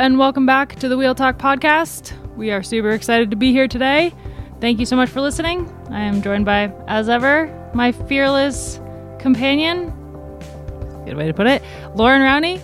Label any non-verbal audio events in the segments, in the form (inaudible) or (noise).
And welcome back to the Wheel Talk podcast. We are super excited to be here today. Thank you so much for listening. I am joined by, as ever, my fearless companion. Good way to put it, Loren Rowney.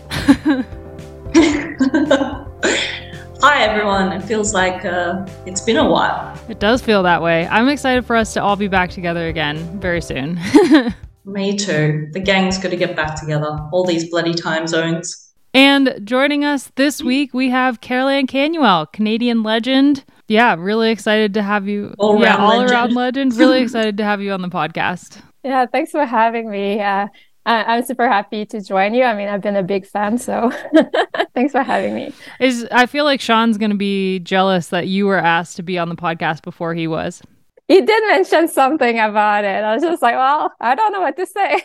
(laughs) Hi, everyone. It feels like uh, it's been a while. It does feel that way. I'm excited for us to all be back together again very soon. (laughs) Me too. The gang's going to get back together. All these bloody time zones. And joining us this week, we have Karol-Ann Canuel, Canadian legend. Yeah, really excited to have you. All yeah, around all legend. around legend. Really (laughs) excited to have you on the podcast. Yeah, thanks for having me. Uh, I- I'm super happy to join you. I mean, I've been a big fan, so (laughs) thanks for having me. Is I feel like Sean's gonna be jealous that you were asked to be on the podcast before he was. (laughs) You did mention something about it. I was just like, well, I don't know what to say.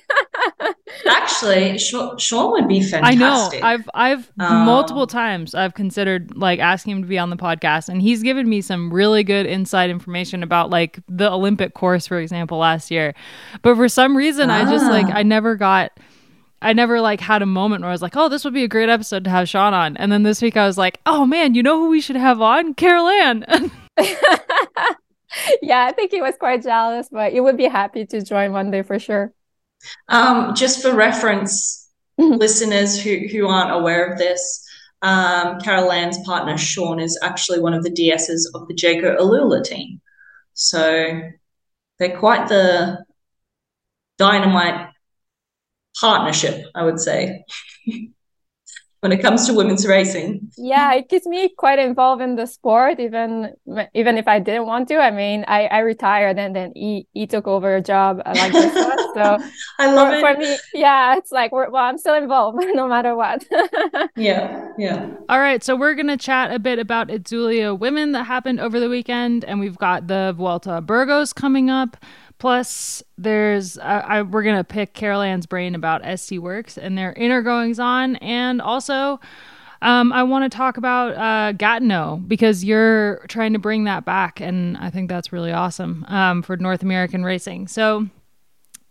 (laughs) Actually, Sha- Sean would be fantastic. I know. fantastic. I've I've Um, multiple times I've considered like asking him to be on the podcast, and he's given me some really good inside information about like the Olympic course, for example, last year. But for some reason, I just like Ah. I never got. I never like had a moment where I was like, "Oh, this would be a great episode to have Sean on." And then this week I was like, "Oh man, you know who we should have on? Karol-Ann." (laughs) (laughs) yeah, I think he was quite jealous, but he would be happy to join one day for sure. Um, just for reference, listeners who, who aren't aware of this, um, Karol-Ann's partner, Sean, is actually one of the DSs of the Jayco AlUla team. So they're quite the dynamite partnership, I would say, (laughs) when it comes to women's racing. Yeah, it keeps me quite involved in the sport, even even if I didn't want to. I mean, I, I retired and then he, he took over a job uh, like this one. (laughs) So I love for, it. for me, yeah, it's like, we're, well, I'm still involved (laughs) no matter what. (laughs) Yeah, yeah. All right, so we're gonna chat a bit about Itzulia women that happened over the weekend, and we've got the Vuelta Burgos coming up. Plus, there's I, I, we're gonna pick Karol-Ann's brain about SD Worx and their inner goings on, and also um, I want to talk about uh, Gatineau because you're trying to bring that back, and I think that's really awesome um, for North American racing. So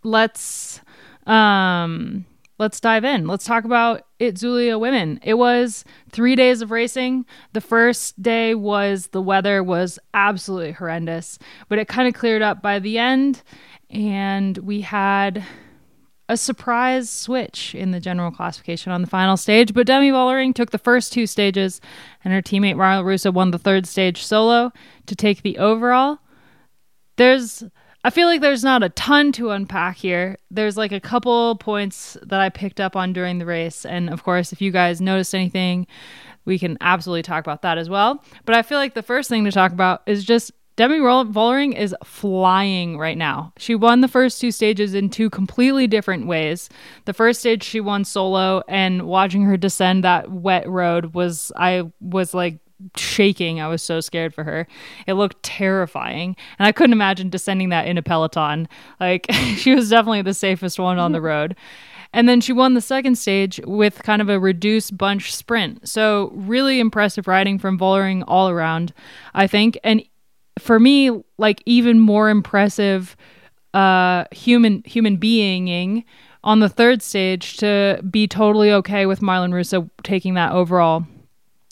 let's um let's dive in. Let's talk about Itzulia women. It was 3 days of racing. The first day was the weather was absolutely horrendous, but it kind of cleared up by the end and we had a surprise switch in the general classification on the final stage, but Demi Vollering took the first two stages and her teammate Marlen Reusser won the third stage solo to take the overall there's I feel like there's not a ton to unpack here. There's like a couple points that I picked up on during the race. And of course, if you guys noticed anything, we can absolutely talk about that as well. But I feel like the first thing to talk about is just Demi Vollering is flying right now. She won the first two stages in two completely different ways. The first stage she won solo, and watching her descend that wet road was, I was like, shaking. I was so scared for her. It looked terrifying. And I couldn't imagine descending that in a peloton. Like (laughs) she was definitely the safest one on the road. And then she won the second stage with kind of a reduced bunch sprint. So really impressive riding from Vollering all around, I think. And for me, like even more impressive uh human human beinging on the third stage to be totally okay with Marlen Reusser taking that overall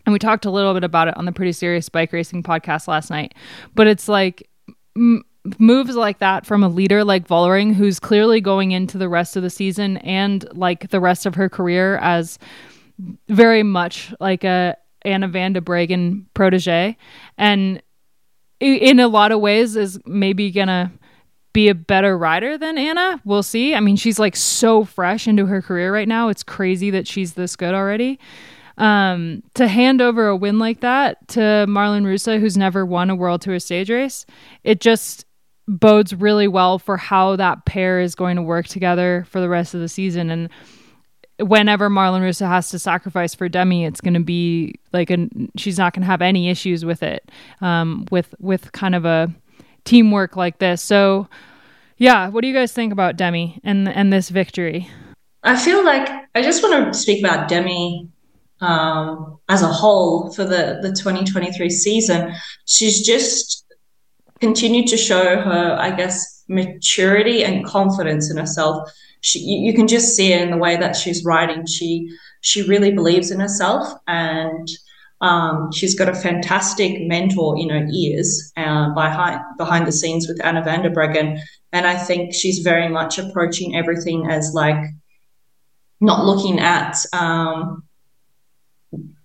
and we talked a little bit about it on the pretty serious bike racing podcast last night but it's like m- moves like that from a leader like Vollering who's clearly going into the rest of the season and like the rest of her career as very much like a Anna van der Breggen protege and in a lot of ways is maybe gonna be a better rider than Anna. We'll see. I mean, she's like so fresh into her career right now. It's crazy that she's this good already um, to hand over a win like that to Marlen Reusser, who's never won a World Tour stage race, it just bodes really well for how that pair is going to work together for the rest of the season. And whenever Marlen Reusser has to sacrifice for Demi, it's going to be like a she's not going to have any issues with it, um, with with kind of a teamwork like this. So, yeah, what do you guys think about Demi and and this victory? I feel like I just want to speak about Demi um, as a whole for the, the 2023 season. She's just continued to show her, I guess, maturity and confidence in herself. She, you, you can just see it in the way that she's riding. She she really believes in herself and um, she's got a fantastic mentor in her ears uh, behind behind the scenes with Anna van der Breggen, and I think she's very much approaching everything as like not looking at um,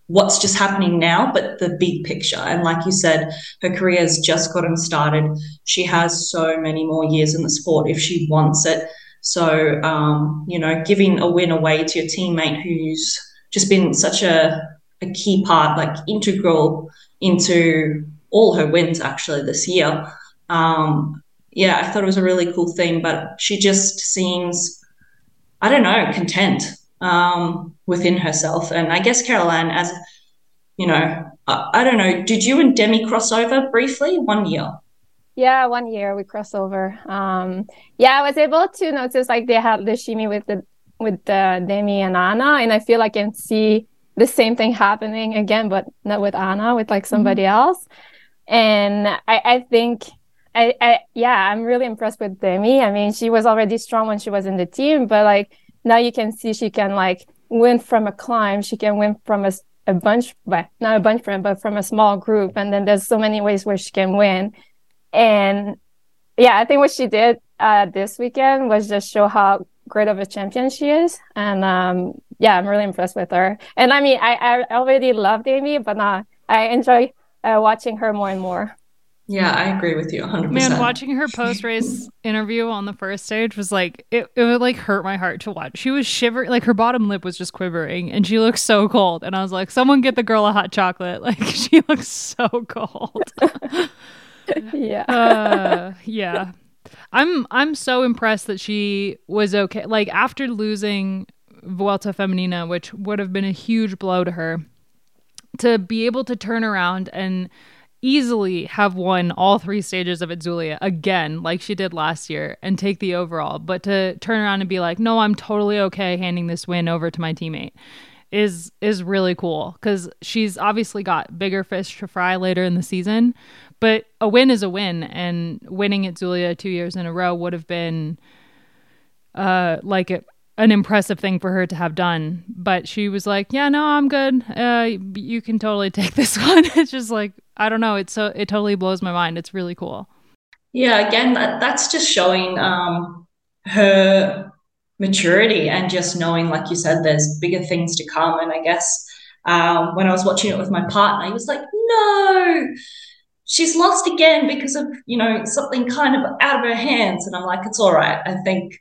what's just happening now, but the big picture. And like you said, her career has just gotten started. She has so many more years in the sport if she wants it. So, um, you know, giving a win away to your teammate who's just been such a a key part, like integral into all her wins actually this year. Um, yeah, I thought it was a really cool thing, but she just seems, I don't know, content um, within herself. And I guess Karol-Ann, as you know, I, I don't know, did you and Demi cross over briefly one year? Yeah, one year we crossed over. Um, yeah, I was able to notice like they had the shimmy with the with the Demi and Anna, and I feel like I can see the same thing happening again, but not with Anna, with like somebody mm-hmm. else. And I, I think, I, I, yeah, I'm really impressed with Demi. I mean, she was already strong when she was in the team, but like now you can see she can like win from a climb. She can win from a, a bunch, but not a bunch from, but from a small group. And then there's so many ways where she can win. And yeah, I think what she did uh, this weekend was just show how great of a champion she is. And um, yeah, I'm really impressed with her. And I mean, I, I already loved Amy, but uh, I enjoy uh, watching her more and more. Yeah, I agree with you 100%. Man, watching her post race (laughs) interview on the first stage was like, it, it would like hurt my heart to watch. She was shivering, like her bottom lip was just quivering and she looked so cold. And I was like, someone get the girl a hot chocolate. (laughs) Like, she looks so cold. (laughs) yeah. Uh, yeah. I'm I'm so impressed that she was okay. Like after losing Vuelta Femenina, which would have been a huge blow to her, to be able to turn around and easily have won all three stages of Itzulia again, like she did last year, and take the overall, but to turn around and be like, no, I'm totally okay handing this win over to my teammate is is really cool because she's obviously got bigger fish to fry later in the season. But a win is a win and winning Itzulia two years in a row would have been uh like an impressive thing for her to have done. But she was like yeah no i'm good. Uh you can totally take this (laughs) one. It's just like i don't know it's so it totally blows my mind it's really cool yeah again that, that's just showing um her maturity and just knowing, like you said, there's bigger things to come. And I guess um, when I was watching it with my partner, he was like, no, she's lost again because of, you know, something kind of out of her hands. And I'm like, it's all right. I think,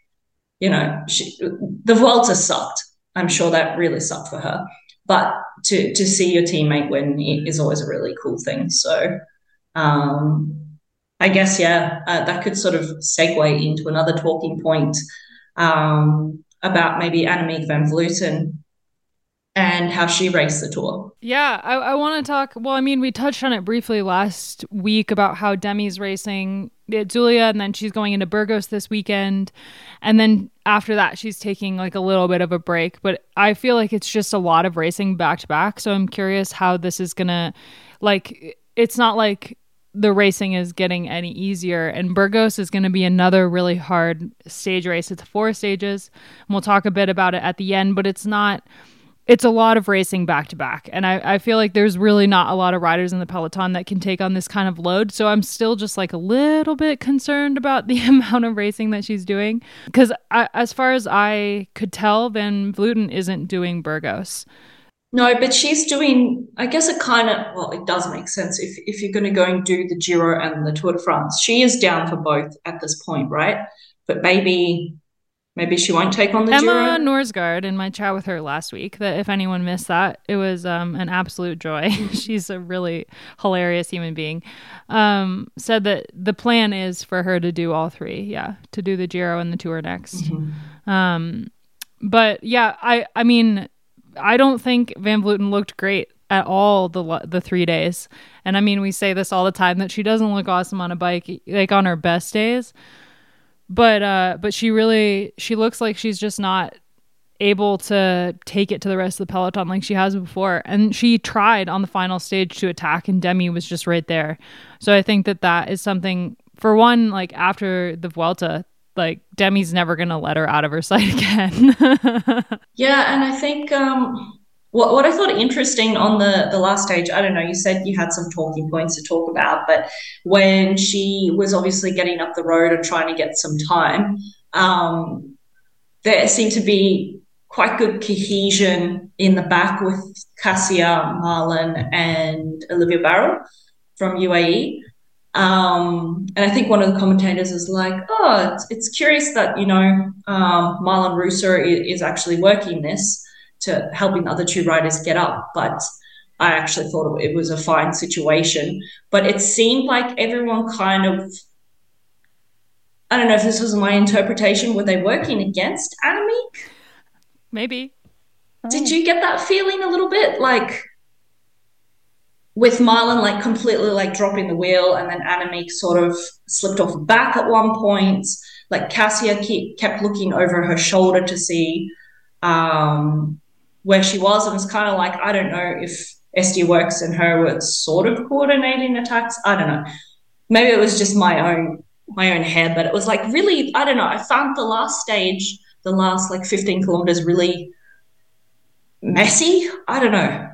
you know, she, the Vuelta sucked. I'm sure that really sucked for her. But to, to see your teammate win is always a really cool thing. So, um, I guess, yeah, uh, that could sort of segue into another talking point um, about maybe Annemiek van Vleuten and how she raced the tour. Yeah, I, I want to talk. Well, I mean, we touched on it briefly last week about how Demi's racing Itzulia, and then she's going into Burgos this weekend. And then after that, she's taking like a little bit of a break. But I feel like it's just a lot of racing back to back. So I'm curious how this is to, like, it's not like the racing is getting any easier. And Burgos is going to be another really hard stage race. It's four stages. And we'll talk a bit about it at the end, but it's not. It's a lot of racing back to back. And I, I feel like there's really not a lot of riders in the peloton that can take on this kind of load. So I'm still just like a little bit concerned about the (laughs) amount of racing that she's doing. Because as far as I could tell, Van Vleuten isn't doing Burgos. No, but she's doing, I guess it kind of, well, it does make sense if, if you're going to go and do the Giro and the Tour de France. She is down for both at this point, right? But maybe maybe she won't take on the Emma Giro. Norsgaard in my chat with her last week that if anyone missed that it was um, an absolute joy (laughs) she's a really hilarious human being um, said that the plan is for her to do all three yeah to do the Giro and the tour next mm-hmm. um, but yeah I I mean I don't think Van Vleuten looked great at all the the three days. And I mean, we say this all the time that she doesn't look awesome on a bike, like on her best days. But uh, but she really she looks like she's just not able to take it to the rest of the peloton like she has before. And she tried on the final stage to attack, and Demi was just right there. So I think that that is something for one, like after the Vuelta, like Demi's never to let her out of her sight (laughs) again. yeah, and I think um, what what I thought interesting on the the last stage, I don't know, you said you had some talking points to talk about, but when she was obviously getting up the road and trying to get some time, um, there seemed to be quite good cohesion in the back with Kasia, Marlen, and Olivia Baril from UAE. Um, and I think one of the commentators is like, oh, it's, it's curious that, you know, um, Marlen Reusser is, is actually working this to helping the other two riders get up. But I actually thought it was a fine situation. But it seemed like everyone kind of, I don't know if this was my interpretation, were they working against Annemiek? Maybe. Did you get that feeling a little bit? Like, with Marlen like completely like dropping the wheel, and then Annemiek sort of slipped off back at one point. Like Kasia keep, kept looking over her shoulder to see um, where she was, and was kind of like, I don't know if SD Worx and her were sort of coordinating attacks. I don't know. Maybe it was just my own my own head, but it was like really, I don't know. I found the last stage, the last like 15 kilometers, really messy. I don't know.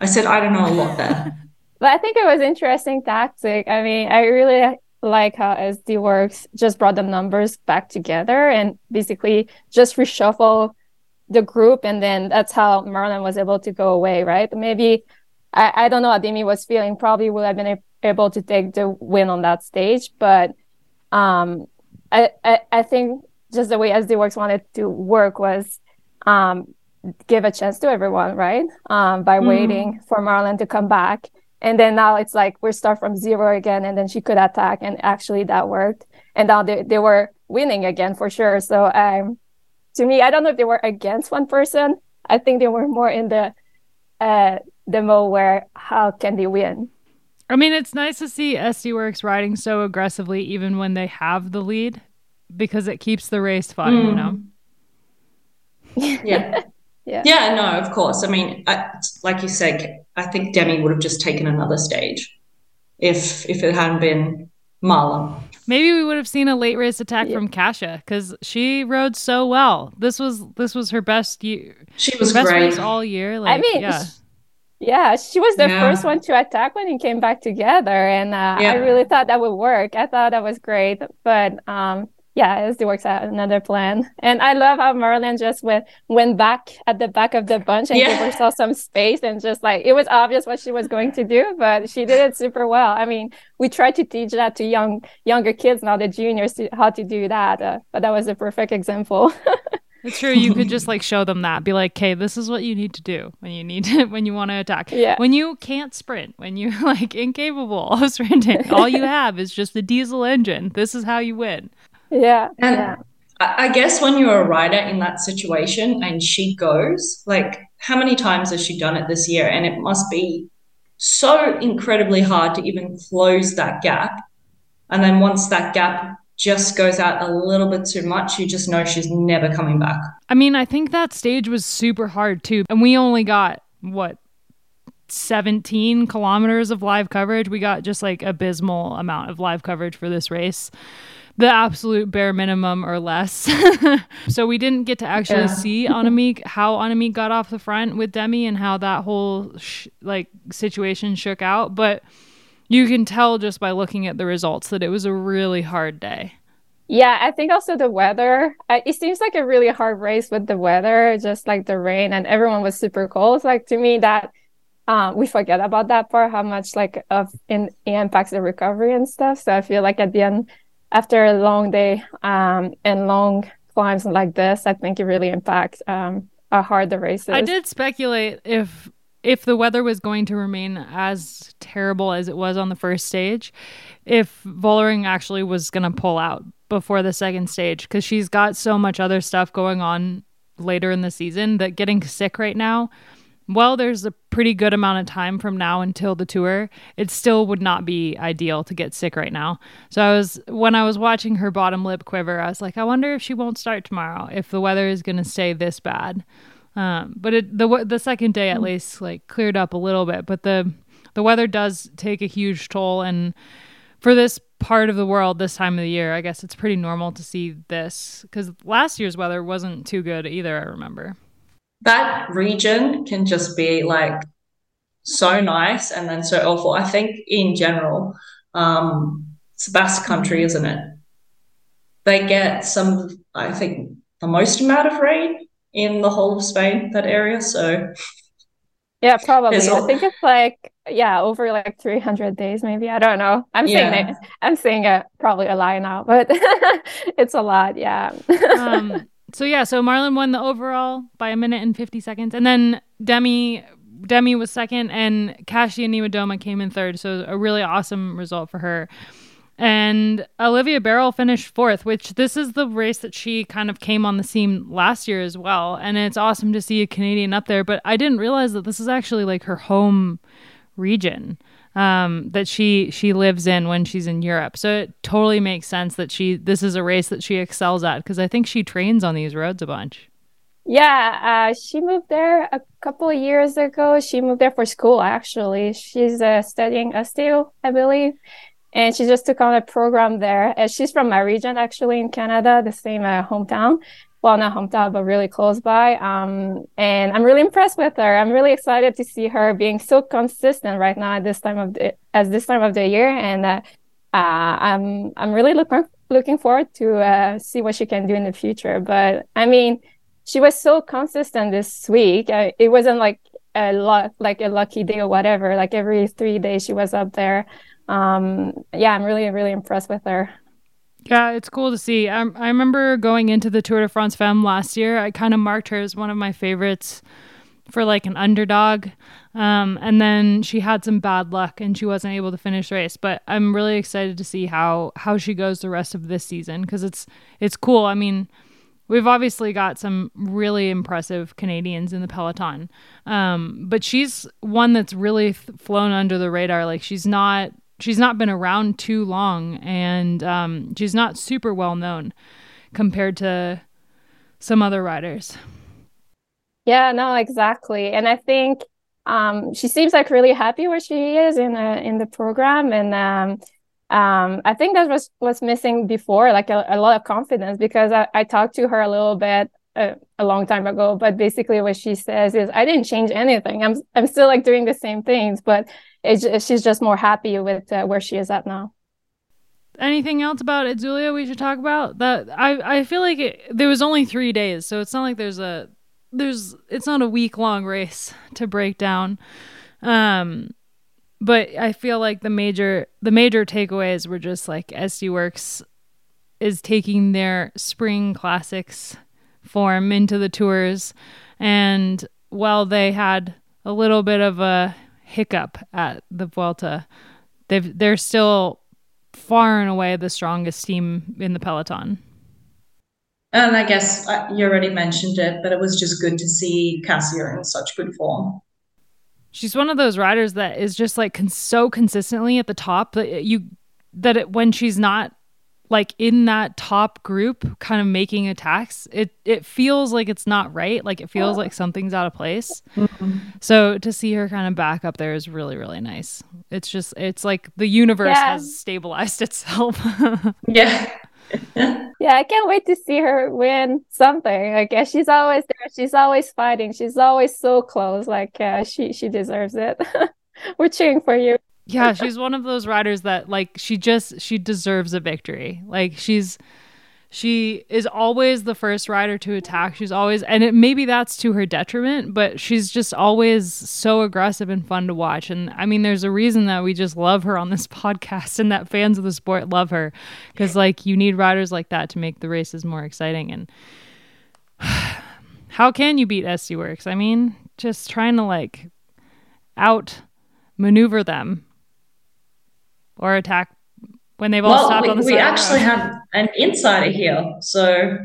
I said, I don't know a lot there. (laughs) but I think it was interesting tactic. I mean, I really like how SD Worx just brought the numbers back together and basically just reshuffle the group. And then that's how Marlen was able to go away, right? Maybe, I, I don't know how Demi was feeling, probably would have been able to take the win on that stage. But um, I, I, I think just the way SD Worx wanted to work was um, give a chance to everyone, right? Um, by mm. waiting for Marlen to come back. And then now it's like we start from zero again, and then she could attack, and actually that worked. And now they, they were winning again for sure. So um, to me, I don't know if they were against one person. I think they were more in the uh, the mode where how can they win? I mean, it's nice to see SD Worx riding so aggressively, even when they have the lead, because it keeps the race fun. Mm. You know. (laughs) yeah. Yeah. Yeah, no, of course. I mean, I, like you said, I think Demi would have just taken another stage if if it hadn't been Marlen. Maybe we would have seen a late race attack yeah. from Kasia because she rode so well. This was this was her best year. She was best great race all year. Like, I mean, yeah. Yeah, she was the yeah. first one to attack when he came back together, and uh, yeah. I really thought that would work. I thought that was great, but um, yeah, it works out another plan. And I love how Marlen just went went back at the back of the bunch and yeah. gave herself some space and just like it was obvious what she was going to do, but she did it super well. I mean, we try to teach that to young younger kids now, the juniors, to, how to do that. Uh, but that was a perfect example. (laughs) It's true. You could (laughs) just like show them that. Be like, "Okay, this is what you need to do when you need (laughs) to when you want to attack. Yeah. When you can't sprint, when you're like incapable of sprinting, all you have is just the diesel engine. This is how you win. Yeah. And yeah. I guess when you're a rider in that situation and she goes, like, how many times has she done it this year? And it must be so incredibly hard to even close that gap. And then once that gap just goes out a little bit too much, you just know she's never coming back. I mean, I think that stage was super hard too. And we only got what 17 kilometers of live coverage. We got just like abysmal amount of live coverage for this race the absolute bare minimum or less. (laughs) so we didn't get to actually yeah. see Annemiek how Annemiek got off the front with Demi and how that whole sh- like situation shook out, but you can tell just by looking at the results that it was a really hard day. Yeah, I think also the weather. It seems like a really hard race with the weather, just like the rain, and everyone was super cold. Like to me, that um, we forget about that part, how much like of in it impacts the recovery and stuff. So I feel like at the end, after a long day um, and long climbs like this, I think it really impacts um, how hard the race is. I did speculate if if the weather was going to remain as terrible as it was on the first stage, if Vollering actually was going to pull out before the second stage because she's got so much other stuff going on later in the season that getting sick right now well, there's a pretty good amount of time from now until the tour, it still would not be ideal to get sick right now. So I was when I was watching her bottom lip quiver, I was like, I wonder if she won't start tomorrow if the weather is going to stay this bad. Um, but it, the the second day at mm. least like cleared up a little bit, but the the weather does take a huge toll and for this part of the world this time of the year, I guess it's pretty normal to see this because last year's weather wasn't too good either. I remember that region can just be like so nice and then so awful. I think in general, um, it's the Basque country, isn't it? They get some, I think, the most amount of rain in the whole of Spain, that area. So, (laughs) yeah, probably. All... I think it's like, yeah, over like 300 days, maybe. I don't know. I'm yeah. saying it, I'm saying it probably a lie now, but (laughs) it's a lot. Yeah. um, (laughs) so yeah, so Marlen won the overall by a minute and 50 seconds. And then Demi Demi was second and Kasia Niewiadoma came in third. So a really awesome result for her. And Olivia Baril finished fourth, which this is the race that she kind of came on the scene last year as well. And it's awesome to see a Canadian up there. But I didn't realize that this is actually like her home region um, that she she lives in when she's in Europe. So it totally makes sense that she this is a race that she excels at because I think she trains on these roads a bunch. Yeah, uh, she moved there a couple of years ago. She moved there for school. Actually, she's uh, studying osteo, I believe, and she just took on a program there. Uh, she's from my region, actually, in Canada, the same uh, hometown well, not hometown, but really close by. Um, and I'm really impressed with her. I'm really excited to see her being so consistent right now at this time of the, as this time of the year. And uh, uh, I'm I'm really looking looking forward to uh, see what she can do in the future. But I mean, she was so consistent this week. Uh, it wasn't like a lot like a lucky day or whatever. Like every three days she was up there. Um, yeah, I'm really really impressed with her. Yeah, it's cool to see. I, I remember going into the Tour de France Femme last year. I kind of marked her as one of my favorites for like an underdog. Um, and then she had some bad luck and she wasn't able to finish the race. But I'm really excited to see how how she goes the rest of this season because it's it's cool. I mean, we've obviously got some really impressive Canadians in the peloton, um, but she's one that's really th- flown under the radar. Like she's not she's not been around too long and um, she's not super well known compared to some other riders. Yeah, no, exactly. And I think um, she seems like really happy where she is in in the program, and um, um, I think that was was missing before, like a, a lot of confidence. Because I, I talked to her a little bit a, a, long time ago, but basically what she says is, I didn't change anything. I'm I'm still like doing the same things, but it's, she's just more happy with uh, where she is at now. Anything else about Julia? we should talk about? That I I feel like it, there was only three days, so it's not like there's a there's it's not a week long race (laughs) to break down. Um, but I feel like the major the major takeaways were just like SD Worx is taking their spring classics form into the tours, and while they had a little bit of a hiccup at the Vuelta. They've they're still far and away the strongest team in the peloton. And I guess uh, you already mentioned it, but it was just good to see Kasia in such good form. She's one of those riders that is just like con- so consistently at the top that you that it, when she's not like in that top group kind of making attacks it it feels like it's not right. Like it feels like something's out of place. Mm-hmm. so to see her kind of back up there is really really nice. It's just it's like the universe yeah. has stabilized (laughs) itself. Yeah. (laughs) Yeah i can't wait to see her win something. Like yeah, she's always there. She's always fighting. She's always so close. Like uh, she she deserves it. (laughs) We're cheering for you yeah, she's one of those riders that like she just she deserves a victory. Like she's she is always the first rider to attack. She's always and it maybe that's to her detriment, but she's just always so aggressive and fun to watch. And I mean there's a reason that we just love her on this (laughs) podcast and that fans of the sport love her cuz like you need riders like that to make the races more exciting and (sighs) how can you beat SD Worx? I mean, just trying to like out maneuver them or attack when they've all well, stopped we, on the we actually have an insider here, so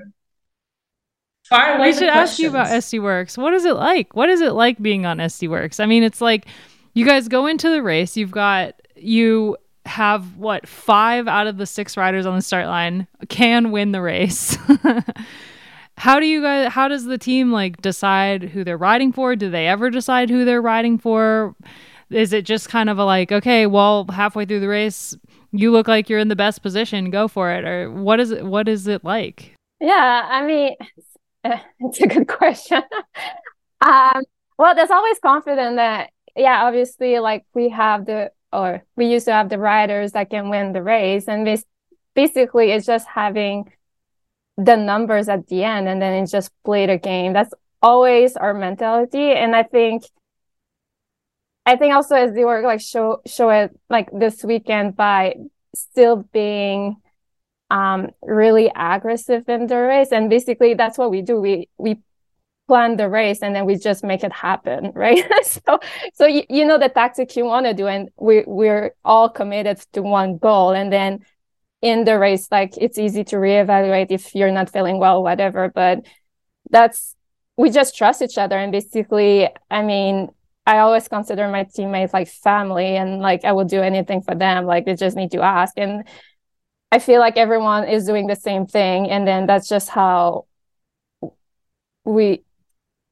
fire away. We should ask you about SD Worx. What is it like? What is it like being on SD Worx? I mean, it's like you guys go into the race. You've got you have what five out of the six riders on the start line can win the race. (laughs) how do you guys? How does the team like decide who they're riding for? Do they ever decide who they're riding for? Is it just kind of a like, okay, well, halfway through the race, you look like you're in the best position, go for it? Or what is it what is it like? Yeah, I mean (laughs) it's a good question. (laughs) um well there's always confidence that yeah, obviously like we have the or we used to have the riders that can win the race and this basically it's just having the numbers at the end and then it's just play the game. That's always our mentality. And I think I think also SD Worx like show show it like this weekend by still being um really aggressive in the race. And basically that's what we do. We we plan the race and then we just make it happen (laughs) right so so you, you know the tactics you want to do and we we're all committed to one goal and then in the race like it's easy to reevaluate if you're not feeling well whatever but that's we just trust each other and basically i mean i always consider my teammates like family and like i will do anything for them like they just need to ask. And i feel like everyone is doing the same thing and then that's just how we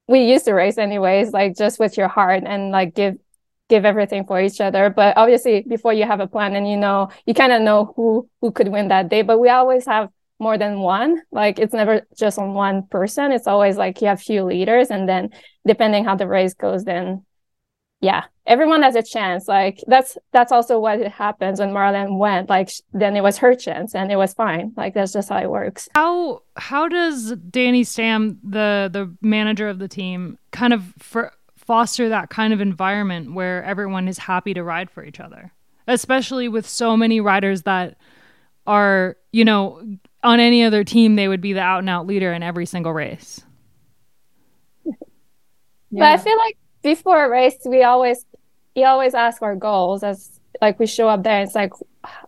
we used to race anyways like just with your heart and like give give everything for each other. But obviously before you have a plan and you know you kind of know who who could win that day. But we always have more than one. Like it's never just on one person. It's always like you have few leaders and then depending how the race goes then yeah everyone has a chance like that's that's also what happens when marlen went like then it was her chance and it was fine like that's just how it works how how does danny stam the the manager of the team kind of for foster that kind of environment where everyone is happy to ride for each other, especially with so many riders that are, you know, on any other team, they would be the out and out leader in every single race. Yeah. But I feel like before a race, we always, we always ask our goals as like we show up there. And it's like,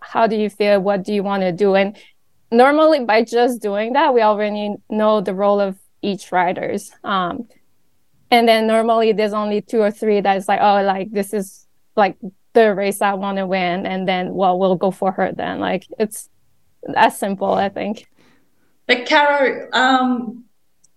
how do you feel? What do you want to do? And normally by just doing that, we already know the role of each riders. Um, and then normally there's only two or three that's like oh like this is like the race i want to win and then well we'll go for her then like it's as simple i think but caro um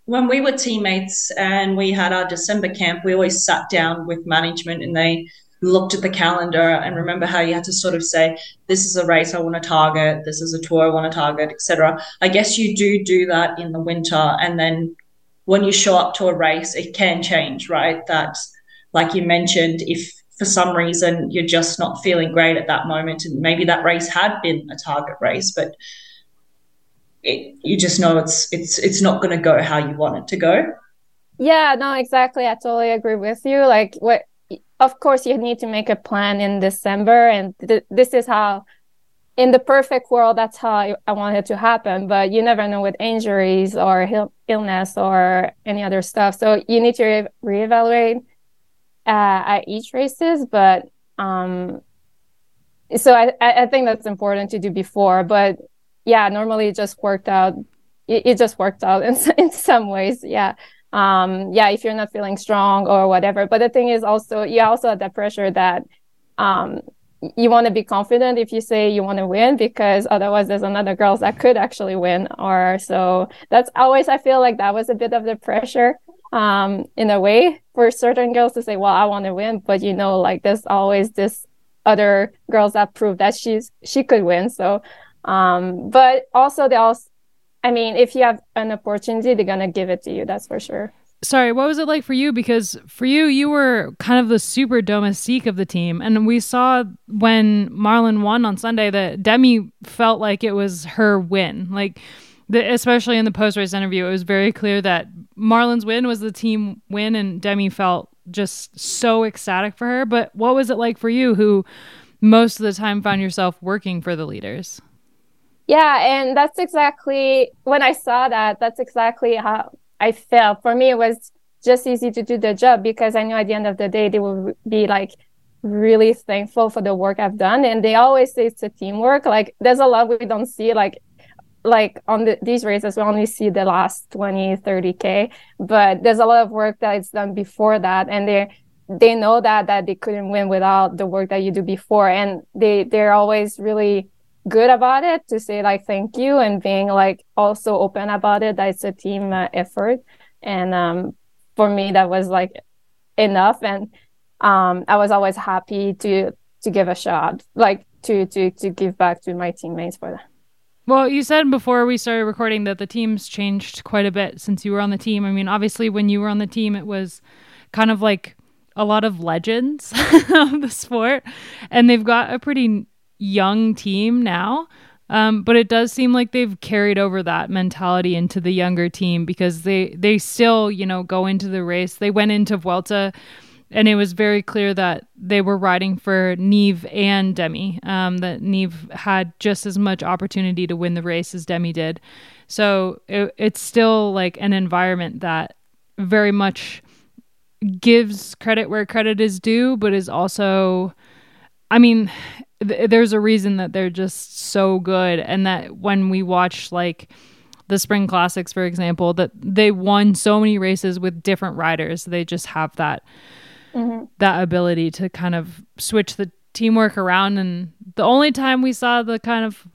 when we were teammates and we had our december camp we always sat down with management and they looked at the calendar and remember how you had to sort of say this is a race i want to target this is a tour i want to target etc i guess you do do that in the winter and then when you show up to a race, it can change, right? That, like you mentioned, if for some reason you're just not feeling great at that moment, and maybe that race had been a target race, but it, you just know it's it's it's not going to go how you want it to go. Yeah, no, exactly. I totally agree with you. Like, what? Of course, you need to make a plan in December, and th- this is how in the perfect world, that's how I, want it to happen. But you never know with injuries or Ill- illness or any other stuff. So you need to re- reevaluate uh, at each races. But um, so I, I think that's important to do before. But yeah, normally it just worked out. It, it just worked out (laughs) in, in some ways. Yeah. Um, yeah, if you're not feeling strong or whatever. But the thing is also, you also have that pressure that um, you want to be confident if you say you want to win because otherwise there's another girls that could actually win or so that's always i feel like that was a bit of the pressure um in a way for certain girls to say well i want to win but you know like there's always this other girls that prove that she's she could win so um but also they also i mean if you have an opportunity they're gonna give it to you that's for sure sorry, what was it like for you? Because for you, you were kind of the super domestique of the team. And we saw when Marlen won on Sunday that Demi felt like it was her win. Like, the, especially in the post race interview, it was very clear that Marlen's win was the team win, and Demi felt just so ecstatic for her. But what was it like for you, who most of the time found yourself working for the leaders? Yeah, and that's exactly when I saw that. That's exactly how I felt. For me, it was just easy to do the job because I knew at the end of the day they will be like really thankful for the work I've done. And they always say it's a teamwork. Like there's a lot we don't see. Like like on the, these races we only see the last 20 30k but there's a lot of work that is done before that and they they know that that they couldn't win without the work that you do before and they they're always really good about it to say like thank you and being like also open about it that it's a team uh, effort and um, for me that was like enough and um, i was always happy to to give a shot like to to to give back to my teammates for that. Well, you said before we started recording that the team's changed quite a bit since you were on the team. I mean, obviously, when you were on the team, it was kind of like a lot of legends (laughs) of the sport, and they've got a pretty young team now. Um, but it does seem like they've carried over that mentality into the younger team because they they still you know go into the race. They went into Vuelta and it was very clear that they were riding for Niamh and Demi. Um, that Niamh had just as much opportunity to win the race as Demi did. So it, it's still like an environment that very much gives credit where credit is due, but is also, I mean, th- there's a reason that they're just so good, and that when we watch like the spring classics, for example, that they won so many races with different riders. They just have that mm-hmm. that ability to kind of switch the teamwork around. And the only time we saw the kind of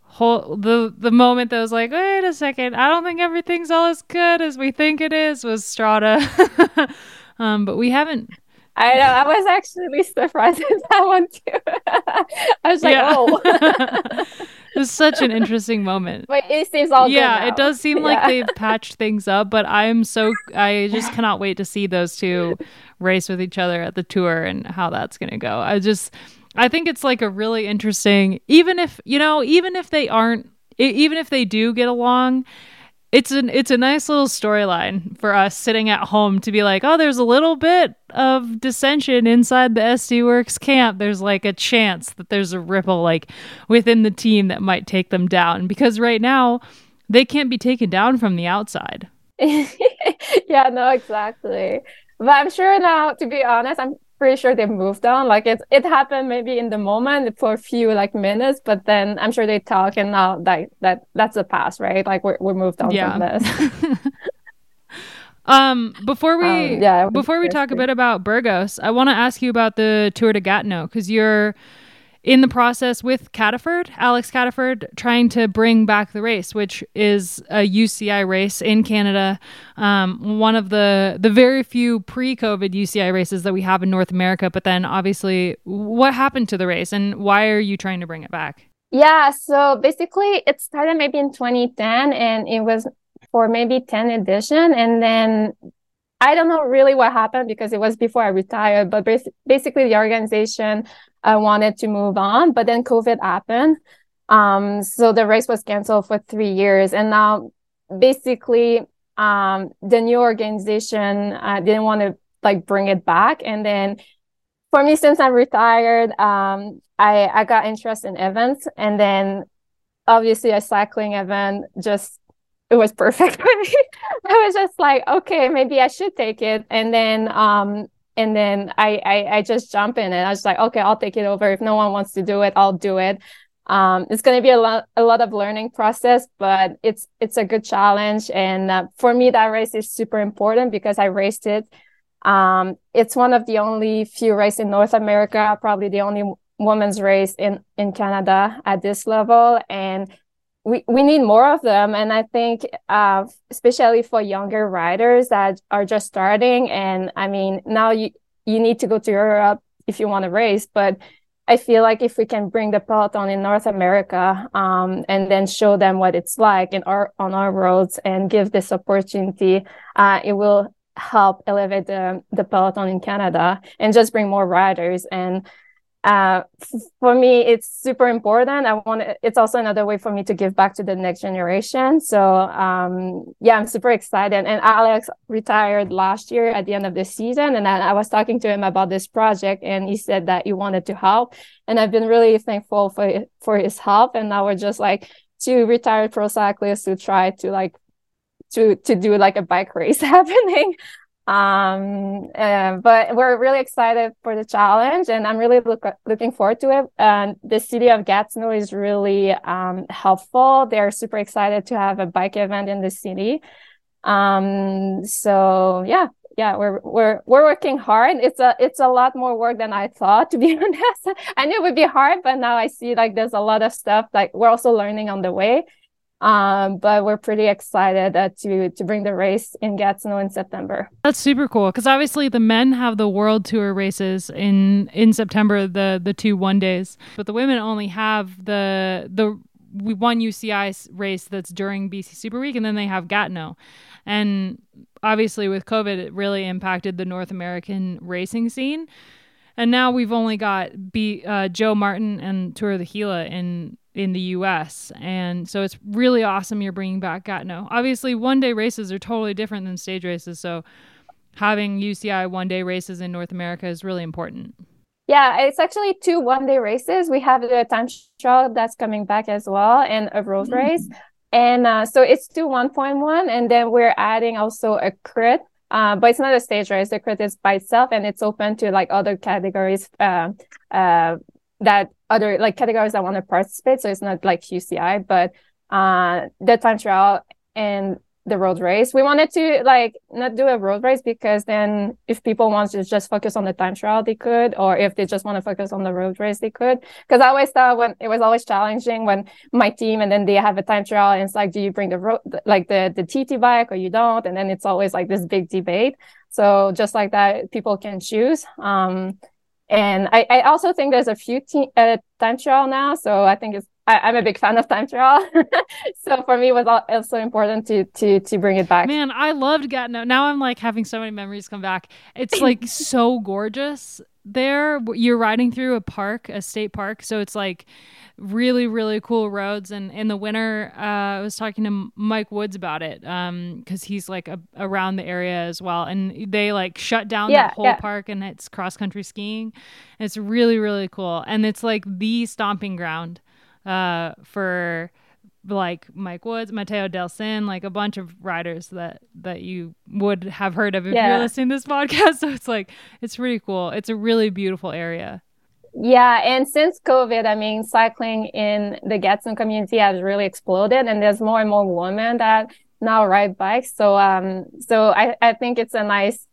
whole the the moment that was like, wait a second, I don't think everything's all as good as we think it is was strada (laughs) um, but we haven't. I know. I was actually surprised at (laughs) that one too. I was like, yeah. oh. (laughs) it's such an interesting moment. But it seems all yeah, it does seem like they've (laughs) patched things up, but I'm so I just cannot wait to see those two race with each other at the tour and how that's going to go. I just I think it's like a really interesting even if, you know, even if they aren't even if they do get along, it's an it's a nice little storyline for us sitting at home to be like, oh, there's a little bit of dissension inside the SD Worx camp. There's like a chance that there's a ripple like within the team that might take them down because right now they can't be taken down from the outside. (laughs) yeah, no, exactly. But I'm sure now, to be honest, I'm pretty sure they moved on. Like it, it happened maybe in the moment for a few like minutes, but then I'm sure they talk and now that that that's a past, right? Like we're we're moved on yeah. from this. (laughs) um, before we um, yeah, before we talk a bit about Burgos, I want to ask you about the Tour de Gatineau because you're in the process with Cataford, Alex Cataford, trying to bring back the race, which is a UCI race in Canada, um, one of the the very few pre-COVID UCI races that we have in North America. But then, obviously, what happened to the race, and why are you trying to bring it back? Yeah, so basically, it started maybe in 2010, and it was for maybe 10 edition, and then I don't know really what happened because it was before I retired, but basically the organization I wanted to move on, but then COVID happened. Um, so the race was canceled for three years, and now basically um, the new organization uh, didn't want to like bring it back. And then for me, since I'm retired, um, I I got interest in events, and then obviously a cycling event just it was perfect (laughs) for me. I was just like, okay, maybe I should take it. And then um, and then I, I I just jump in and I was like, okay, I'll take it over. If no one wants to do it, I'll do it. Um, it's going to be a lot a lot of learning process, but it's it's a good challenge. And uh, for me, that race is super important because I raced it. Um, it's one of the only few races in North America, probably the only women's race in in Canada at this level, and we, we need more of them. And I think, uh, especially for younger riders that are just starting. And I mean, now you, you need to go to Europe if you want to race, but I feel like if we can bring the peloton in North America, um, and then show them what it's like in our, on our roads and give this opportunity, uh, it will help elevate the, the peloton in Canada and just bring more riders. And uh, for me it's super important. I want it's also another way for me to give back to the next generation. So um, yeah i'm super excited. And alex retired last year at the end of the season and I, I was talking to him about this project and he said that he wanted to help. And i've been really thankful for for his help. And now we're just like two retired pro cyclists to try to like to to do like a bike race (laughs) happening um uh, but we're really excited for the challenge and i'm really look, looking forward to it. And the city of gatineau is really um, helpful. They're super excited to have a bike event in the city. Um so yeah yeah we're we're we're working hard. It's a it's a lot more work than i thought (laughs) to be honest. I knew it would be hard but now i see like there's a lot of stuff like we're also learning on the way Um, but we're pretty excited uh, to to bring the race in Gatineau in September. That's super cool because obviously the men have the World Tour races in in September, the the two one days, but the women only have the the one UCI race that's during BC Super Week, and then they have Gatineau, and obviously with COVID, it really impacted the North American racing scene. And now we've only got B, uh, Joe Martin and Tour of the Gila in in the US. And so it's really awesome you're bringing back Gatineau. Obviously, one day races are totally different than stage races. So having UCI one day races in North America is really important. Yeah, it's actually two one day races. We have the time trial that's coming back as well and a road mm-hmm. race. And uh, so it's two 1.1. And then we're adding also a crit uh, but it's not a stage race. The crit is by itself, and it's open to like other categories uh, uh, that other like categories that want to participate. So it's not like UCI, but uh, the time trial and the road race. We wanted to like not do a road race because then if people want to just focus on the time trial, they could, or if they just want to focus on the road race, they could. Because I always thought when it was always challenging when my team and then they have a time trial and it's like, do you bring the road like the the TT bike or you don't? And then it's always like this big debate. So just like that, people can choose. Um, and I, I also think there's a few te- uh, time trial now, so I think it's I, am a big fan of time trial. (laughs) so for me, it was also important to to to bring it back. Man, I loved Gatineau. Now I'm like having so many memories come back. It's like (laughs) so gorgeous there. You're riding through a park, a state park, so it's like really really cool roads. And in the winter, uh, I was talking to Mike Woods about it because um, he's like a, around the area as well, and they like shut down yeah, that whole yeah. park and it's cross country skiing. It's really really cool, and it's like the stomping ground uh, for like Mike Woods, Matteo Dal-Cin, like a bunch of riders that that you would have heard of if yeah. you're listening to this (laughs) podcast. So it's like it's pretty cool. It's a really beautiful area. Yeah, and since COVID, I mean, cycling in the Gatineau community has really exploded, and there's more and more women that now ride bikes. So, um, so I I think it's a nice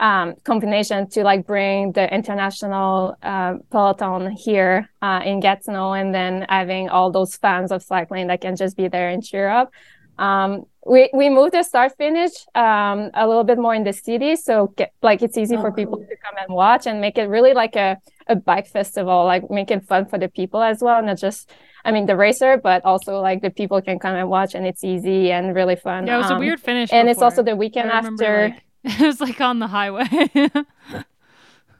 um, combination to like bring the international uh, peloton here uh, in Gatineau and then having all those fans of cycling that can just be there and cheer up. Um, we, we moved the start finish um, a little bit more in the city. So get, like it's easy for people to come and watch and make it really like a, a bike festival, like make it fun for the people as well. Not just, I mean, the racer, but also like the people can come and watch and it's easy and really fun. Yeah, it was um, a weird finish. And before. it's also the weekend after. Like (laughs) It was like on the highway. (laughs)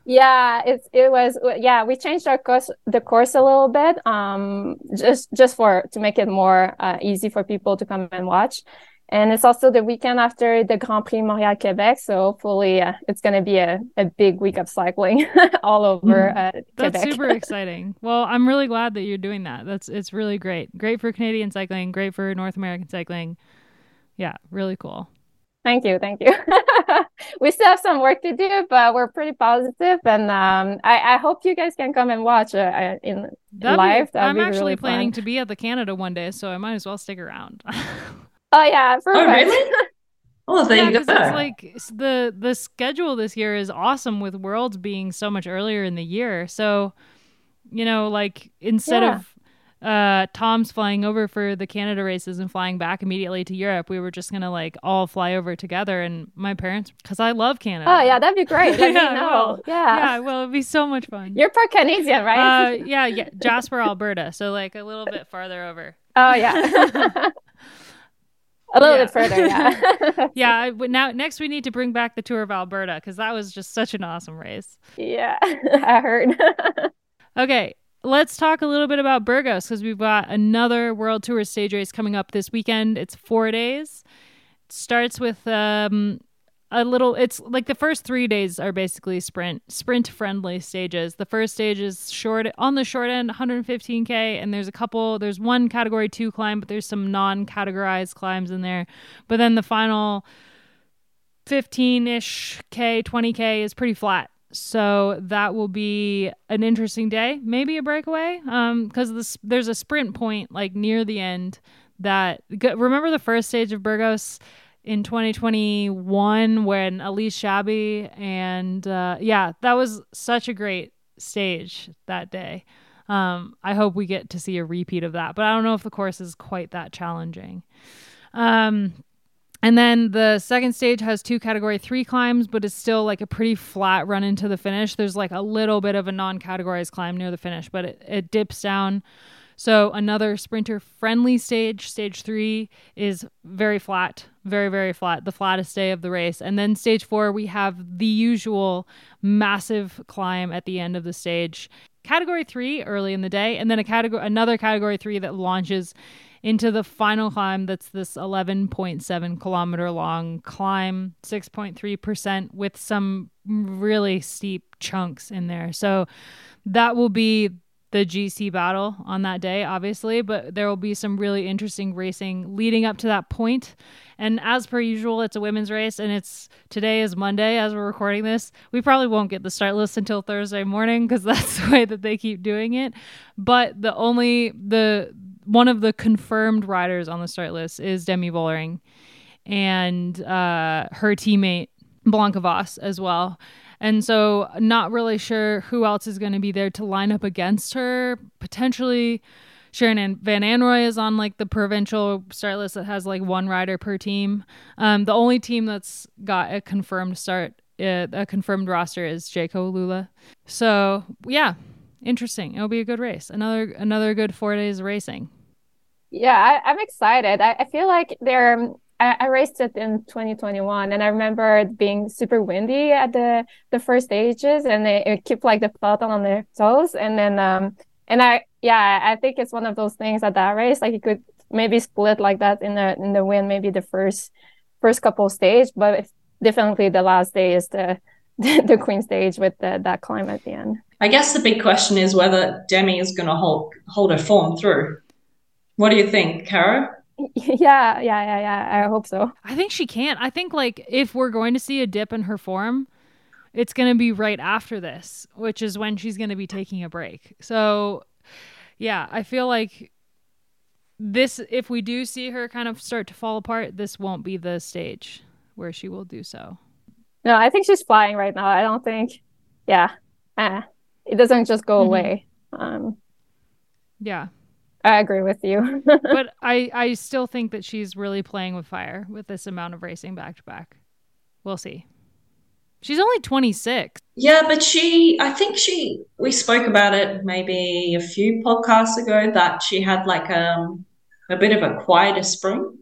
yeah, it's it was yeah, we changed our course the course a little bit um just just for to make it more uh, easy for people to come and watch. And it's also the weekend after the Grand Prix Montreal Quebec. So hopefully uh, it's going to be a, a big week of cycling (laughs) all over mm-hmm. uh, That's super exciting. Well, I'm really glad that you're doing that. That's It's really great. Great for Canadian cycling, great for North American cycling. Yeah, really cool. Thank you, thank you. (laughs) we still have some work to do, but we're pretty positive, and um, I, I, hope you guys can come and watch uh, uh in That'd live. Be, I'm actually really planning fun. to be at the Canada one day, so I might as well stick around. (laughs) oh yeah, for Oh really? (laughs) Oh, there yeah, you go. It's like the the schedule this year is awesome with Worlds being so much earlier in the year. So, you know, like instead yeah. of uh, Tom's flying over for the Canada races and flying back immediately to Europe. We were just gonna like all fly over together, and my parents, because I love Canada. Oh yeah, that'd be great. (laughs) Yeah, well, yeah, yeah. Well, it'd be so much fun. You're part Canadian, right? Uh, (laughs) yeah, yeah, Jasper, Alberta, so like a little bit farther over. Oh yeah. (laughs) a little yeah. bit further yeah yeah now next we need to bring back the tour of alberta because that was just such an awesome race yeah i heard okay let's talk a little bit about Burgos because we've got another World Tour stage race coming up this weekend. It's four days. It starts with um, a little. It's like the first three days are basically sprint sprint friendly stages. The first stage is short on the short end, 115k, and there's a couple. There's one category two climb, but there's some non categorized climbs in there. But then the final 15 ish k, 20k is pretty flat so that will be an interesting day, maybe a breakaway. Um, because this there's a sprint point like near the end that remember the first stage of Burgos in 2021 when Elise Chabbey and uh, yeah, that was such a great stage that day. Um, I hope we get to see a repeat of that, but I don't know if the course is quite that challenging. Um, and then the second stage has two category three climbs, but it's still like a pretty flat run into the finish. There's like a little bit of a non categorized climb near the finish, but it, it dips down. So another sprinter friendly stage, stage three, is very flat, very, very flat, the flattest day of the race. And then stage four, we have the usual massive climb at the end of the stage. Category three early in the day, and then a category another category three that launches into the final climb that's this 11.7 kilometer long climb 6.3% with some really steep chunks in there so that will be the GC battle on that day, obviously, but there will be some really interesting racing leading up to that point. And as per usual, it's a women's race, and it's today is Monday as we're recording this. We probably won't get the start list until Thursday morning because (laughs) that's the way that they keep doing it. But the only the one of the confirmed riders on the start list is Demi Vollering and uh, her teammate Blanka Vas as well. And so, not really sure who else is going to be there to line up against her. Potentially, Shirin Van Anrooij is on like the provincial start list that has like one rider per team. Um, the only team that's got a confirmed start, uh, a confirmed roster is Jayco AlUla. So, yeah, interesting. It'll be a good race. Another another good four days of racing. Yeah, I, am excited. I, I, feel like they're I, I, raced it in 2021 and I remember it being super windy at the the first stages and it, it kept like the peloton on their toes and then um and I yeah I think it's one of those things at that race like you could maybe split like that in the in the win maybe the first first couple stage but definitely the last day is (laughs) the the queen stage with the, that climb at the end. I guess the big question is whether Demi is going to hold hold her form through. What do you think, Kara? (laughs) Yeah, yeah, yeah, yeah. I hope so. I think she can't. I think like if we're going to see a dip in her form, it's going to be right after this, which is when she's going to be taking a break. So, yeah, I feel like this if we do see her kind of start to fall apart, this won't be the stage where she will do so. No, I think she's flying right now. I don't think yeah. Eh, it doesn't just go mm-hmm. away. Um yeah. I agree with you. (laughs) but I, I still think that she's really playing with fire with this amount of racing back to back. We'll see. She's only 26. Yeah, but she, I think she, we spoke about it maybe a few podcasts ago that she had like um, a bit of a quieter spring.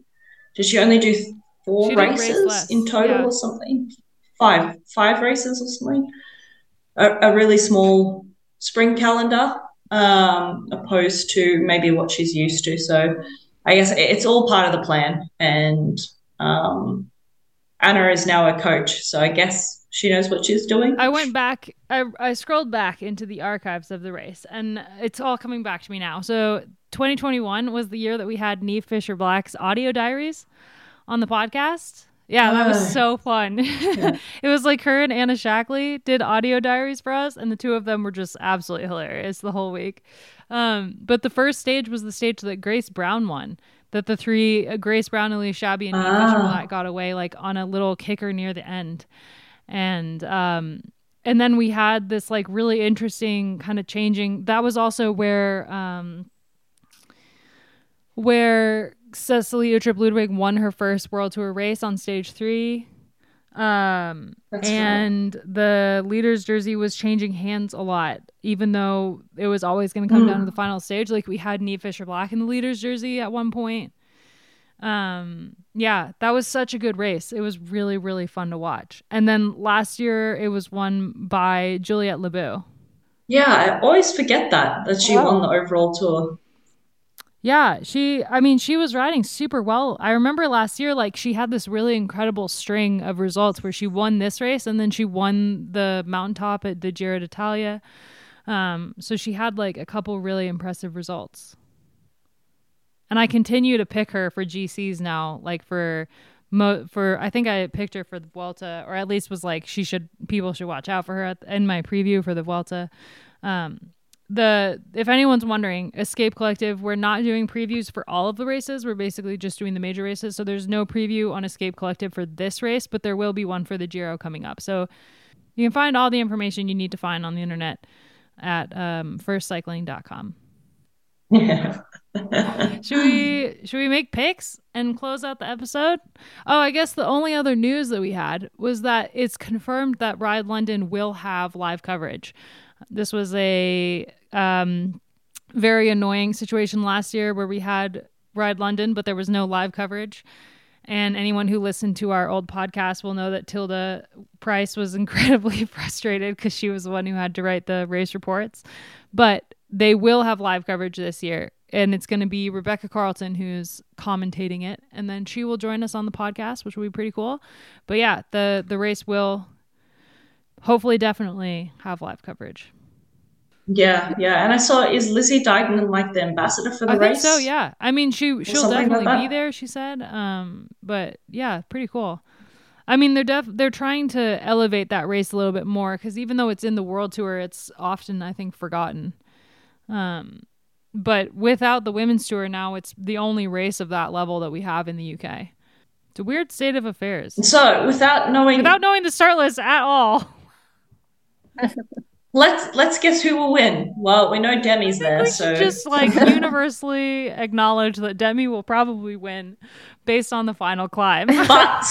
Did she only do four races race in total yeah. or something? Five, five races or something? A, a really small spring calendar um, opposed to maybe what she's used to. So I guess it's all part of the plan. And um, Anna is now a coach, so I guess she knows what she's doing. I went back, I, I scrolled back into the archives of the race, and it's all coming back to me now. So 2021 was the year that we had Niamh Fisher Black's audio diaries on the podcast. Yeah, that was so fun. (laughs) Yeah. it was like her and Anna Shackley did audio diaries for us, and the two of them were just absolutely hilarious the whole week. Um, but the first stage was the stage that Grace Brown won. That the three uh, Grace Brown, Elise Chabbey, and Fisher ah. got away like on a little kicker near the end, and um, and then we had this like really interesting kind of changing. That was also where um, where Cecilie Uttrup Ludwig won her first World Tour race on stage three. Um, and right. the leader's jersey was changing hands a lot, even though it was always going to come mm. down to the hmm. final stage. Like we had Niamh Fisher Black in the leader's jersey at one point. Um, yeah, that was such a good race. It was really, really fun to watch. And then last year it was won by Juliette Labous. Yeah, I always forget that that she won the overall tour. Yeah, she I mean she was riding super well. I remember last year like she had this really incredible string of results where she won this race and then she won the mountaintop at the Giro d'Italia. Um so she had like a couple really impressive results. And I continue to pick her for GCs now like for mo- for I think I picked her for the Vuelta or at least was like she should people should watch out for her at, in my preview for the Vuelta. Um the if anyone's wondering, Escape Collective, we're not doing previews for all of the races. We're basically just doing the major races. So there's no preview on Escape Collective for this race, but there will be one for the Giro coming up. So you can find all the information you need to find on the internet at um, firstcycling.com. Yeah. should we should we make picks and close out the episode? Oh, I guess the only other news that we had was that it's confirmed that Ride London will have live coverage. This was a um, very annoying situation last year where we had Ride London, but there was no live coverage. And anyone who listened to our old podcast will know that Tilda Price was (laughs) incredibly (laughs) frustrated because she was the one who had to write the race reports. But they will have live coverage this year. And it's going to be Rebecca Charlton who's commentating it. And then she will join us on the podcast, which will be pretty cool. But yeah, the, the race will hopefully definitely have live coverage. Yeah, yeah, and I saw is Lizzie Deignan like the ambassador for the I race? think so. Yeah, I mean she she'll something like definitely be there. She said, um, but yeah, pretty cool. I mean, they're def- they're trying to elevate that race a little bit more because even though it's in the world tour, it's often I think forgotten. Um, but without the women's tour now, it's the only race of that level that we have in the UK. It's a weird state of affairs. So, without knowing, Without knowing the start list at all, (laughs) let's let's guess who will win. Well, we know Demi's there, we so just like (laughs) universally acknowledge that Demi will probably win based on the final climb. (laughs) but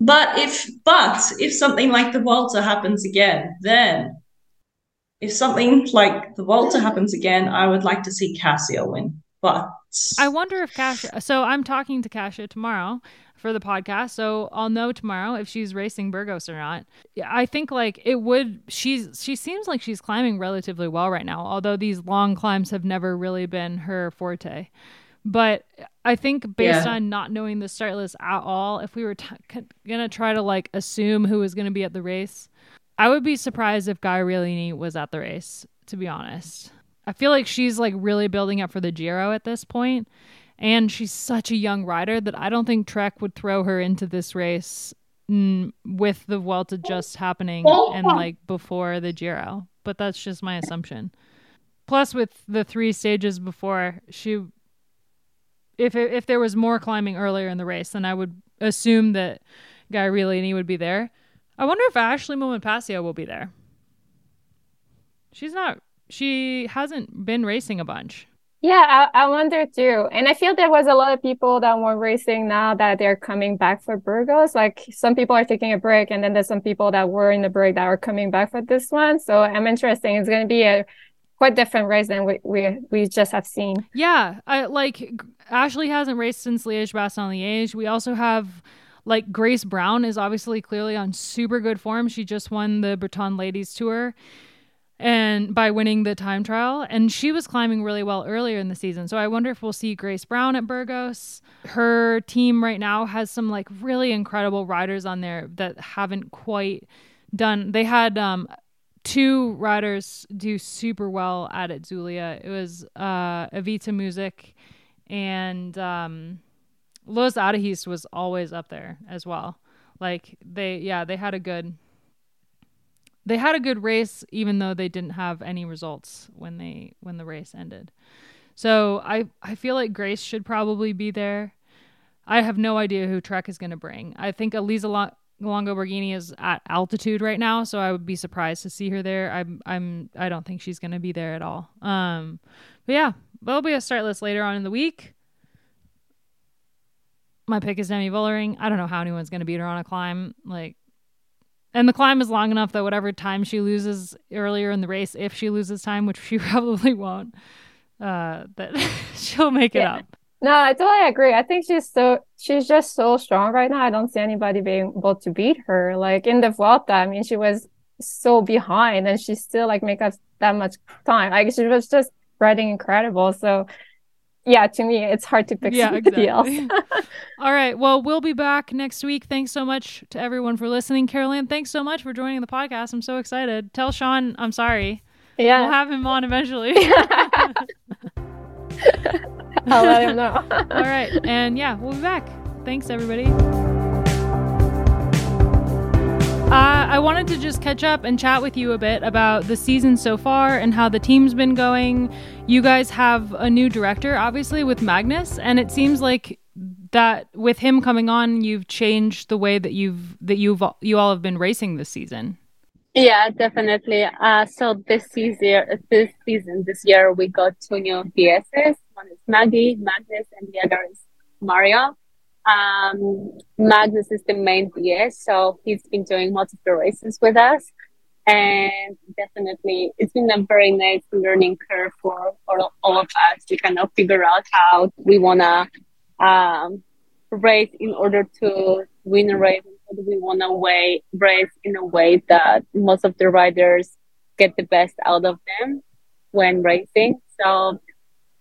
but if but if something like the Walter happens again, then if something like the Walter happens again, I would like to see Kasia win. But I wonder if Kasia. So I'm talking to Kasia tomorrow for the podcast, so I'll know tomorrow if she's racing Burgos or not. Yeah, I think like it would. She's she seems like she's climbing relatively well right now, although these long climbs have never really been her forte. But I think based Yeah. on not knowing the start list at all, if we were t- c- gonna try to like assume who was gonna be at the race, I would be surprised if Gaia Realini was at the race. To be honest, I feel like she's like really building up for the Giro at this point, and she's such a young rider that I don't think Trek would throw her into this race mm, with the Vuelta just happening and like before the Giro. But that's just my assumption. Plus, with the three stages before, she if if there was more climbing earlier in the race, then I would assume that Gaia Realini would be there. I wonder if Ashleigh Moolman Pasio will be there. She's not. She hasn't been racing a bunch. Yeah, I, I wonder too. And I feel there was a lot of people that were racing now that they're coming back for Burgos. Like some people are taking a break, and then there's some people that were in the break that are coming back for this one. So I'm interested. It's going to be a quite different race than we we, we just have seen. Yeah, I like Ashleigh hasn't raced since Liège Bastogne Liège. We also have like Grace Brown is obviously clearly on super good form. She just won the Bretagne Ladies Tour and by winning the time trial and she was climbing really well earlier in the season. So I wonder if we'll see Grace Brown at Burgos. Her team right now has some like really incredible riders on there that haven't quite done. They had um two riders do super well at it, Zulia. It was uh Evita Muzic and um Loes Adegeest was always up there as well. Like they yeah, they had a good they had a good race even though they didn't have any results when they when the race ended. So I I feel like Grace should probably be there. I have no idea who Trek is going to bring. I think Elisa Lo- Longo Borghini is at altitude right now, so I would be surprised to see her there. I'm I'm I don't think she's going to be there at all. Um but yeah, there'll be a start list later on in the week. My pick is Demi Vollering. I don't know how anyone's going to beat her on a climb. Like and the climb is long enough that whatever time she loses earlier in the race, if she loses time, which she (laughs) probably won't, uh, that (laughs) she'll make it Yeah. up. No, I totally agree. I think she's so she's just so strong right now. I don't see anybody being able to beat her. Like in the Vuelta, I mean, she was so behind and she still like make up that much time. Like she was just riding incredible. So yeah, to me, it's hard to pick Yeah, somebody else. exactly. (laughs) All right. Well, we'll be back next week. Thanks so much to everyone for listening. Karol-Ann, thanks so much for joining the podcast. I'm so excited. Tell Sean I'm sorry. Yeah. We'll have him on eventually. (laughs) (laughs) I'll let him know. All right. And yeah, we'll be back. Thanks, everybody. Uh, I wanted to just catch up and chat with you a bit about the season so far and how the team's been going. You guys have a new director, obviously, with Magnus, and it seems like that with him coming on, you've changed the way that you've that you've you all have been racing this season. Yeah, definitely. Uh, so this season, this season, this year, we got two new DSs. One is Maggie, Magnus, and the other is Mario. Um, Magnus is the main DS, so he's been doing the races with us, and definitely it's been a very nice learning curve for all, of us to kind of figure out how we wanna um, race in order to win a race do we want to race in a way that most of the riders get the best out of them when racing. So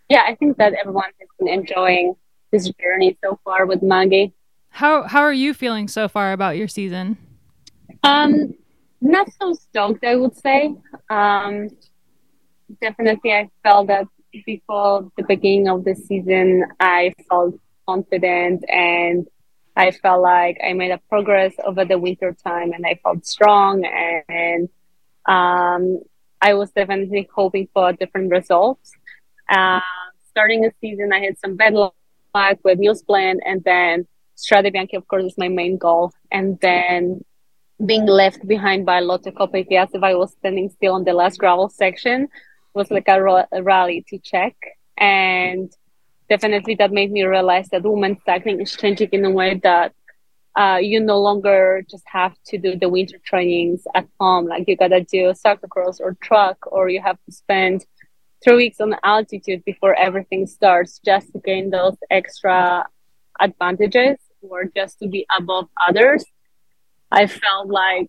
yeah, I think that everyone has been enjoying this journey so far with Maggie. How how are you feeling so far about your season? Um, not so stoked, I would say. Um, definitely, I felt that before the beginning of the season, I felt confident and I felt like I made a progress over the winter time and I felt strong and um, I was definitely hoping for different results. Uh, starting the season, I had some bad luck with Nieuwsblad and then Strade Bianche, of course, is my main goal. And then being left behind by Lotte Kopecky if I was standing still on the last gravel section was like a, a rally to check. And definitely that made me realize that women's cycling is changing in a way that uh, you no longer just have to do the winter trainings at home. Like you gotta do cyclocross or truck, or you have to spend three weeks on altitude before everything starts just to gain those extra advantages or just to be above others. I felt like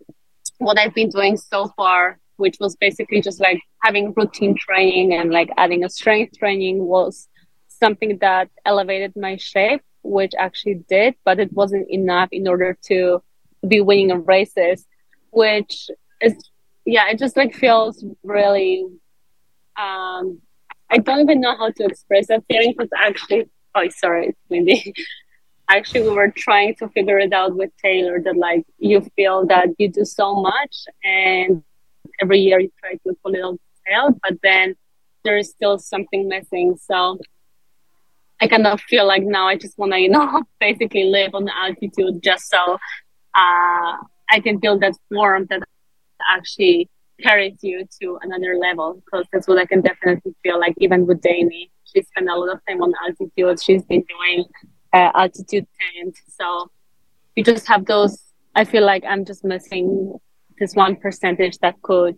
what I've been doing so far, which was basically just like having routine training and like adding a strength training was something that elevated my shape, which actually did, but it wasn't enough in order to be winning races, which is, yeah, it just like feels really, um, I don't even know how to express that feeling because actually, oh, sorry, it's windy. (laughs) actually, we were trying to figure it out with Taylor that like you feel that you do so much and every year you try to pull it tail, but then there is still something missing. So I kind of feel like now I just want to, you know, (laughs) basically live on the altitude just so uh, I can build that form that actually carries you to another level. Because that's what I can definitely feel like, even with Dani. She spent a lot of time on altitude. She's been doing uh, altitude tent. So you just have those. I feel like I'm just missing this one percentage that could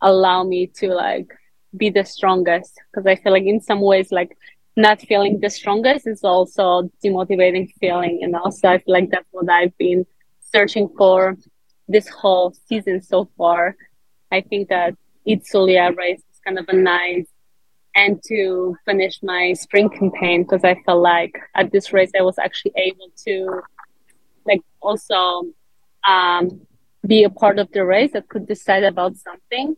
allow me to like be the strongest. Because I feel like in some ways, like not feeling the strongest is also demotivating feeling you know so i feel like that's what i've been searching for this whole season so far i think that Itzulia race is kind of a nice and to finish my spring campaign because i felt like at this race i was actually able to like also um, be a part of the race that could decide about something.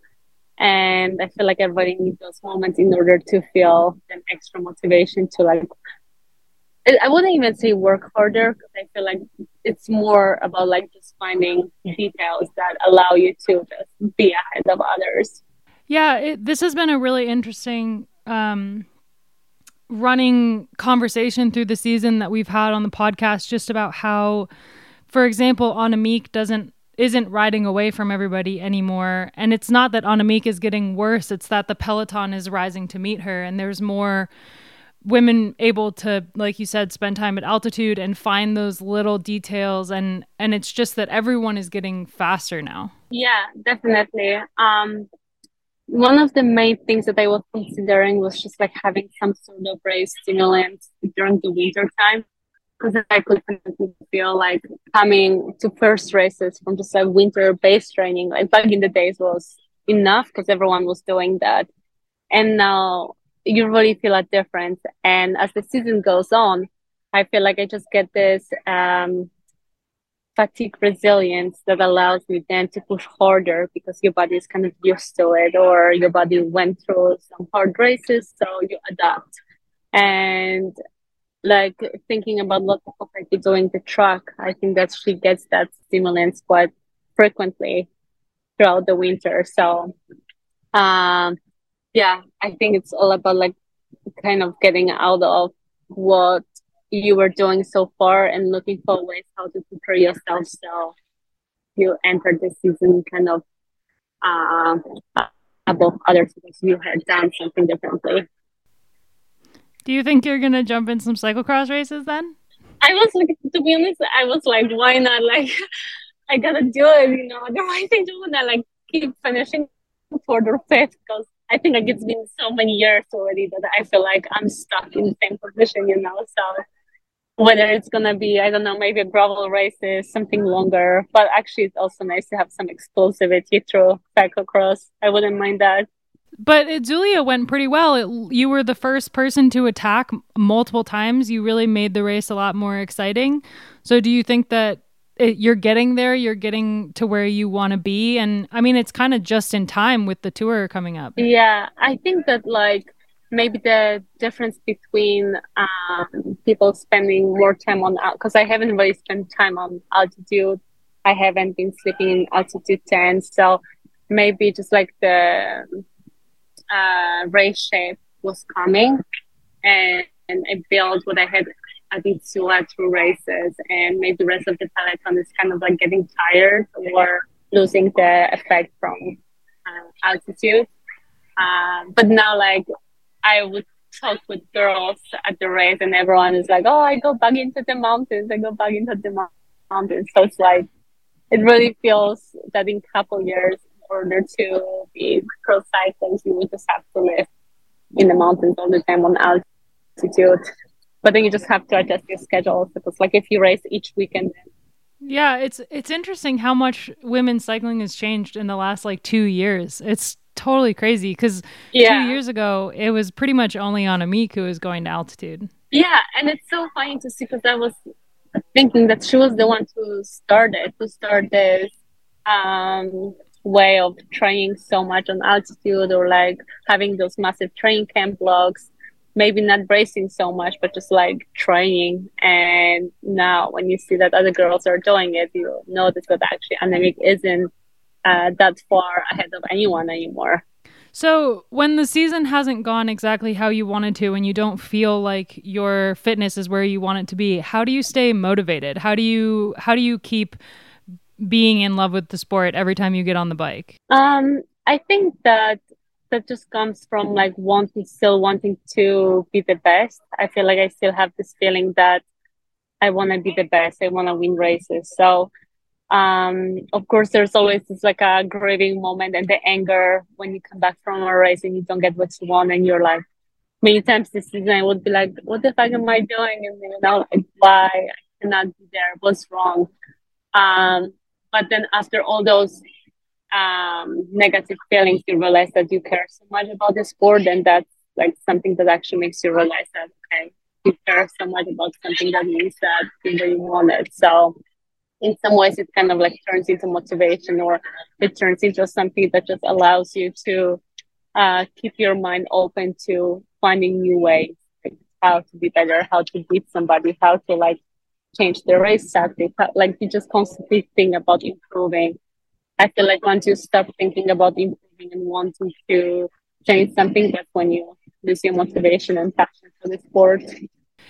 And i feel like everybody needs those moments in order to feel an extra motivation to like i wouldn't even say work harder because i feel like it's more about like just finding details that allow you to just be ahead of others yeah it, this has been a really interesting um, running conversation through the season that we've had on the podcast just about how for example Annemiek doesn't isn't riding away from everybody anymore. And it's not that Annemiek is getting worse, it's that the peloton is rising to meet her and there's more women able to like you said spend time at altitude and find those little details and and it's just that everyone is getting faster now. Yeah, definitely. Um one of the main things that I was considering was just like having some sort of race stimulant during the winter time because I could feel like coming to first races from just a winter base training, like back in the days, was enough because everyone was doing that. And now you really feel a difference. And as the season goes on, I feel like I just get this um, fatigue resilience that allows me then to push harder because your body is kind of used to it or your body went through some hard races, so you adapt. And like thinking about lots what the doing the track, I think that she gets that stimulants quite frequently throughout the winter. So, um, yeah, I think it's all about like kind of getting out of what you were doing so far and looking for ways how to prepare yourself so you enter the season kind of uh, above others because you had done something differently. Do you think you're gonna jump in some cyclocross races then? I was like, to be honest, I was like, why not? Like, (laughs) I gotta do it, you know. Otherwise, I don't wanna like keep finishing fourth or fifth because I think like it's been mm-hmm. so many years already that I feel like I'm stuck in the same position, you know. So whether it's gonna be, I don't know, maybe a gravel races, something longer. But actually, it's also nice to have some explosivity through cyclocross. I wouldn't mind that. But uh, Julia went pretty well. It, you were the first person to attack multiple times. You really made the race a lot more exciting. So, do you think that it, you're getting there? You're getting to where you want to be, and I mean, it's kind of just in time with the tour coming up. Yeah, I think that like maybe the difference between um, people spending more time on because I haven't really spent time on altitude. I haven't been sleeping in altitude tent, so maybe just like the uh, race shape was coming, and, and I built what I had at Itzulia through races, and maybe the rest of the peloton is kind of like getting tired or losing the effect from uh, altitude. Um, but now, like I would talk with girls at the race, and everyone is like, "Oh, I go back into the mountains. I go back into the mountains." So it's like it really feels that in a couple years, in order to be pro cyclist, you would just have to live in the mountains all the time on altitude. But then you just have to adjust your schedule because, like, if you race each weekend. Yeah, it's it's interesting how much women's cycling has changed in the last like two years. It's totally crazy because yeah. two years ago it was pretty much only on Annemiek who was going to altitude. Yeah, and it's so funny to see because I was thinking that she was the one to start it, to start this um, way of training so much on altitude or like having those massive training camp blocks. Maybe not bracing so much, but just like training. And now, when you see that other girls are doing it, you notice that actually Annemiek isn't uh, that far ahead of anyone anymore. So, when the season hasn't gone exactly how you wanted to and you don't feel like your fitness is where you want it to be, how do you stay motivated? How do you how do you keep being in love with the sport every time you get on the bike? Um, I think that that just comes from like wanting still wanting to be the best. I feel like I still have this feeling that I want to be the best. I want to win races. So um, of course, there's always this like a grieving moment and the anger when you come back from a race and you don't get what you want, and you're like, many times this season I would be like, what the fuck am I doing? And you know, like, why I cannot be there? What's wrong? Um, but then after all those um, negative feelings, you realize that you care so much about the sport, and that's like something that actually makes you realize that okay, you care so much about something that means that you really want it. So in some ways it kind of like turns into motivation or it turns into something that just allows you to uh, keep your mind open to finding new ways like how to be better how to beat somebody how to like change the race tactic like you just constantly think about improving i feel like once you stop thinking about improving and wanting to change something that's when you lose your motivation and passion for the sport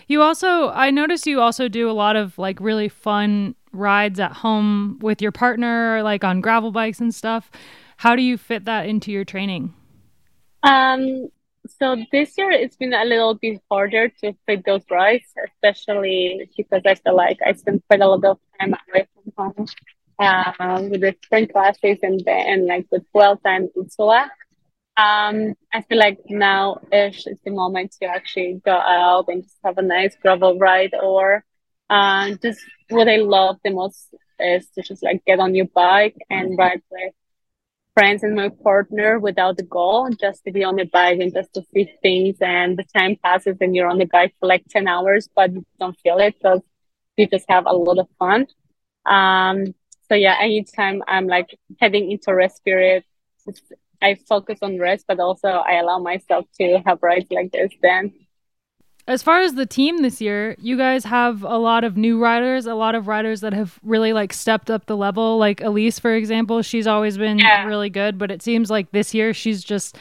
you also i noticed you also do a lot of like really fun rides at home with your partner, like on gravel bikes and stuff. How do you fit that into your training? Um, so this year it's been a little bit harder to fit those rides, especially because I feel like I spend quite a lot of time away from home uh, with the spring classes and and like with Vuelta and Itzulia. Um, I feel like now ish is the moment to actually go out and just have a nice gravel ride or uh, just what I love the most is to just like get on your bike and ride with friends and my partner without the goal, just to be on the bike and just to see things. And the time passes and you're on the bike for like 10 hours, but you don't feel it because you just have a lot of fun. Um, so yeah, anytime I'm like heading into rest period, I focus on rest, but also I allow myself to have rides like this then. As far as the team this year, you guys have a lot of new riders, a lot of riders that have really like stepped up the level. Like Elise, for example, she's always been yeah. really good, but it seems like this year she's just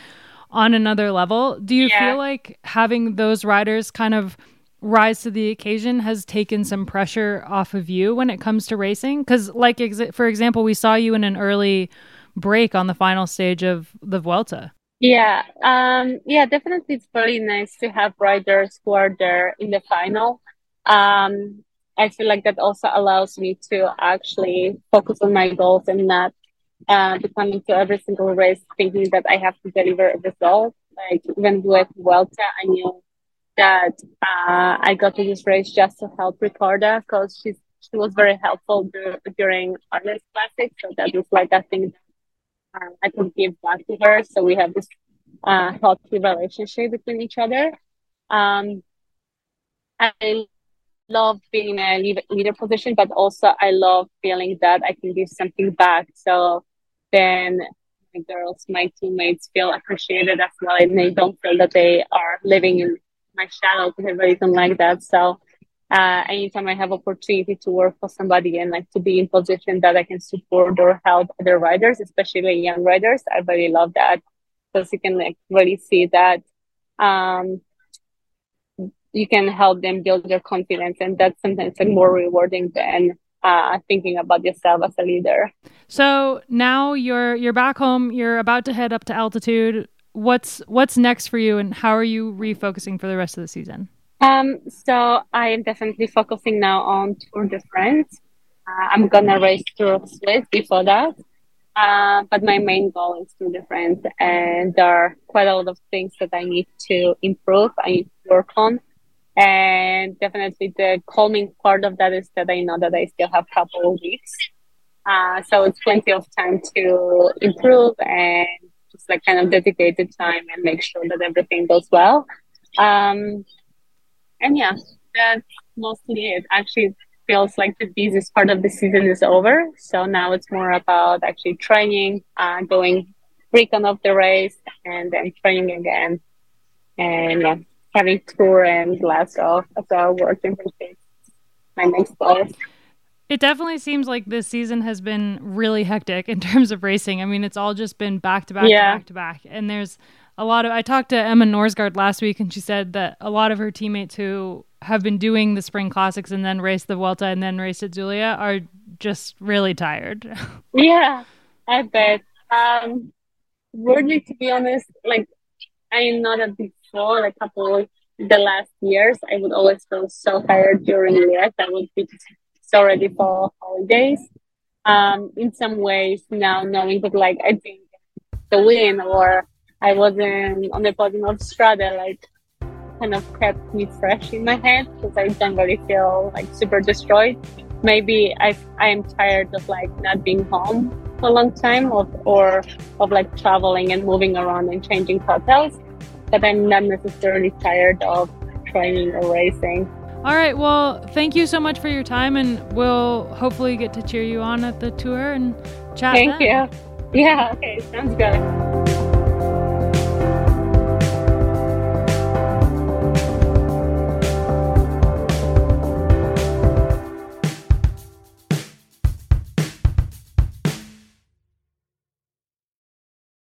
on another level. Do you yeah. feel like having those riders kind of rise to the occasion has taken some pressure off of you when it comes to racing? Because, like, ex- for example, we saw you in an early break on the final stage of the Vuelta. Yeah, um, yeah, definitely. It's very nice to have riders who are there in the final. Um, I feel like that also allows me to actually focus on my goals and not uh, to every single race thinking that I have to deliver a result. Like even with Vuelta, I knew that uh, I got to this race just to help Ricarda because she's she was very helpful during Arles Classic. So that was like a thing that um, I could give back to her. So we have this uh, healthy relationship between each other. Um, I love being in a leader position, but also I love feeling that I can give something back. So then my girls, my teammates feel appreciated as well, and they don't feel that they are living in my I really don't like that. So uh, anytime I have opportunity to work for somebody and like to be in position that I can support or help other riders, especially young riders, I really love that because you can like really see that um, you can help them build their confidence, and that's sometimes like more rewarding than uh, thinking about yourself as a leader. So now you're you're back home. You're about to head up to altitude. What's what's next for you, and how are you refocusing for the rest of the season? Um, so I am definitely focusing now on Tour de France. Uh, I'm gonna race Tour of Swiss before that. Uh, but my main goal is Tour de France, and there are quite a lot of things that I need to improve. I need to work on, and definitely the calming part of that is that I know that I still have a couple of weeks, uh, so it's plenty of time to improve and like kind of dedicated time and make sure that everything goes well. Um, and yeah, that's mostly it. Actually, feels like the busiest part of the season is over. So now it's more about actually training, uh, going recon of the race, and then training again, and yeah, having tour and Glasgow as well working for my next goal. It definitely seems like this season has been really hectic in (laughs) terms of racing. I mean, it's all just been back to back yeah. to back to back, and there's a lot of I talked to Emma Norsgaard last week and she said that a lot of her teammates who have been doing the spring classics and then race the Vuelta and then race at Zulia are just really tired. (laughs) yeah, I bet. Um weirdly to be honest, like I am know that before like a couple the last years I would always feel so tired during the race. I would be so ready for holidays. Um in some ways now knowing that like I think the win or I wasn't on the podium of Strade like kind of kept me fresh in my head because I don't really feel like super destroyed. Maybe I I am tired of like not being home for a long time of or of like traveling and moving around and changing hotels, but I'm not necessarily tired of training or racing. All right. Well, thank you so much for your time, and we'll hopefully get to cheer you on at the tour and chat. Thank then. you. Yeah. Okay. Sounds good.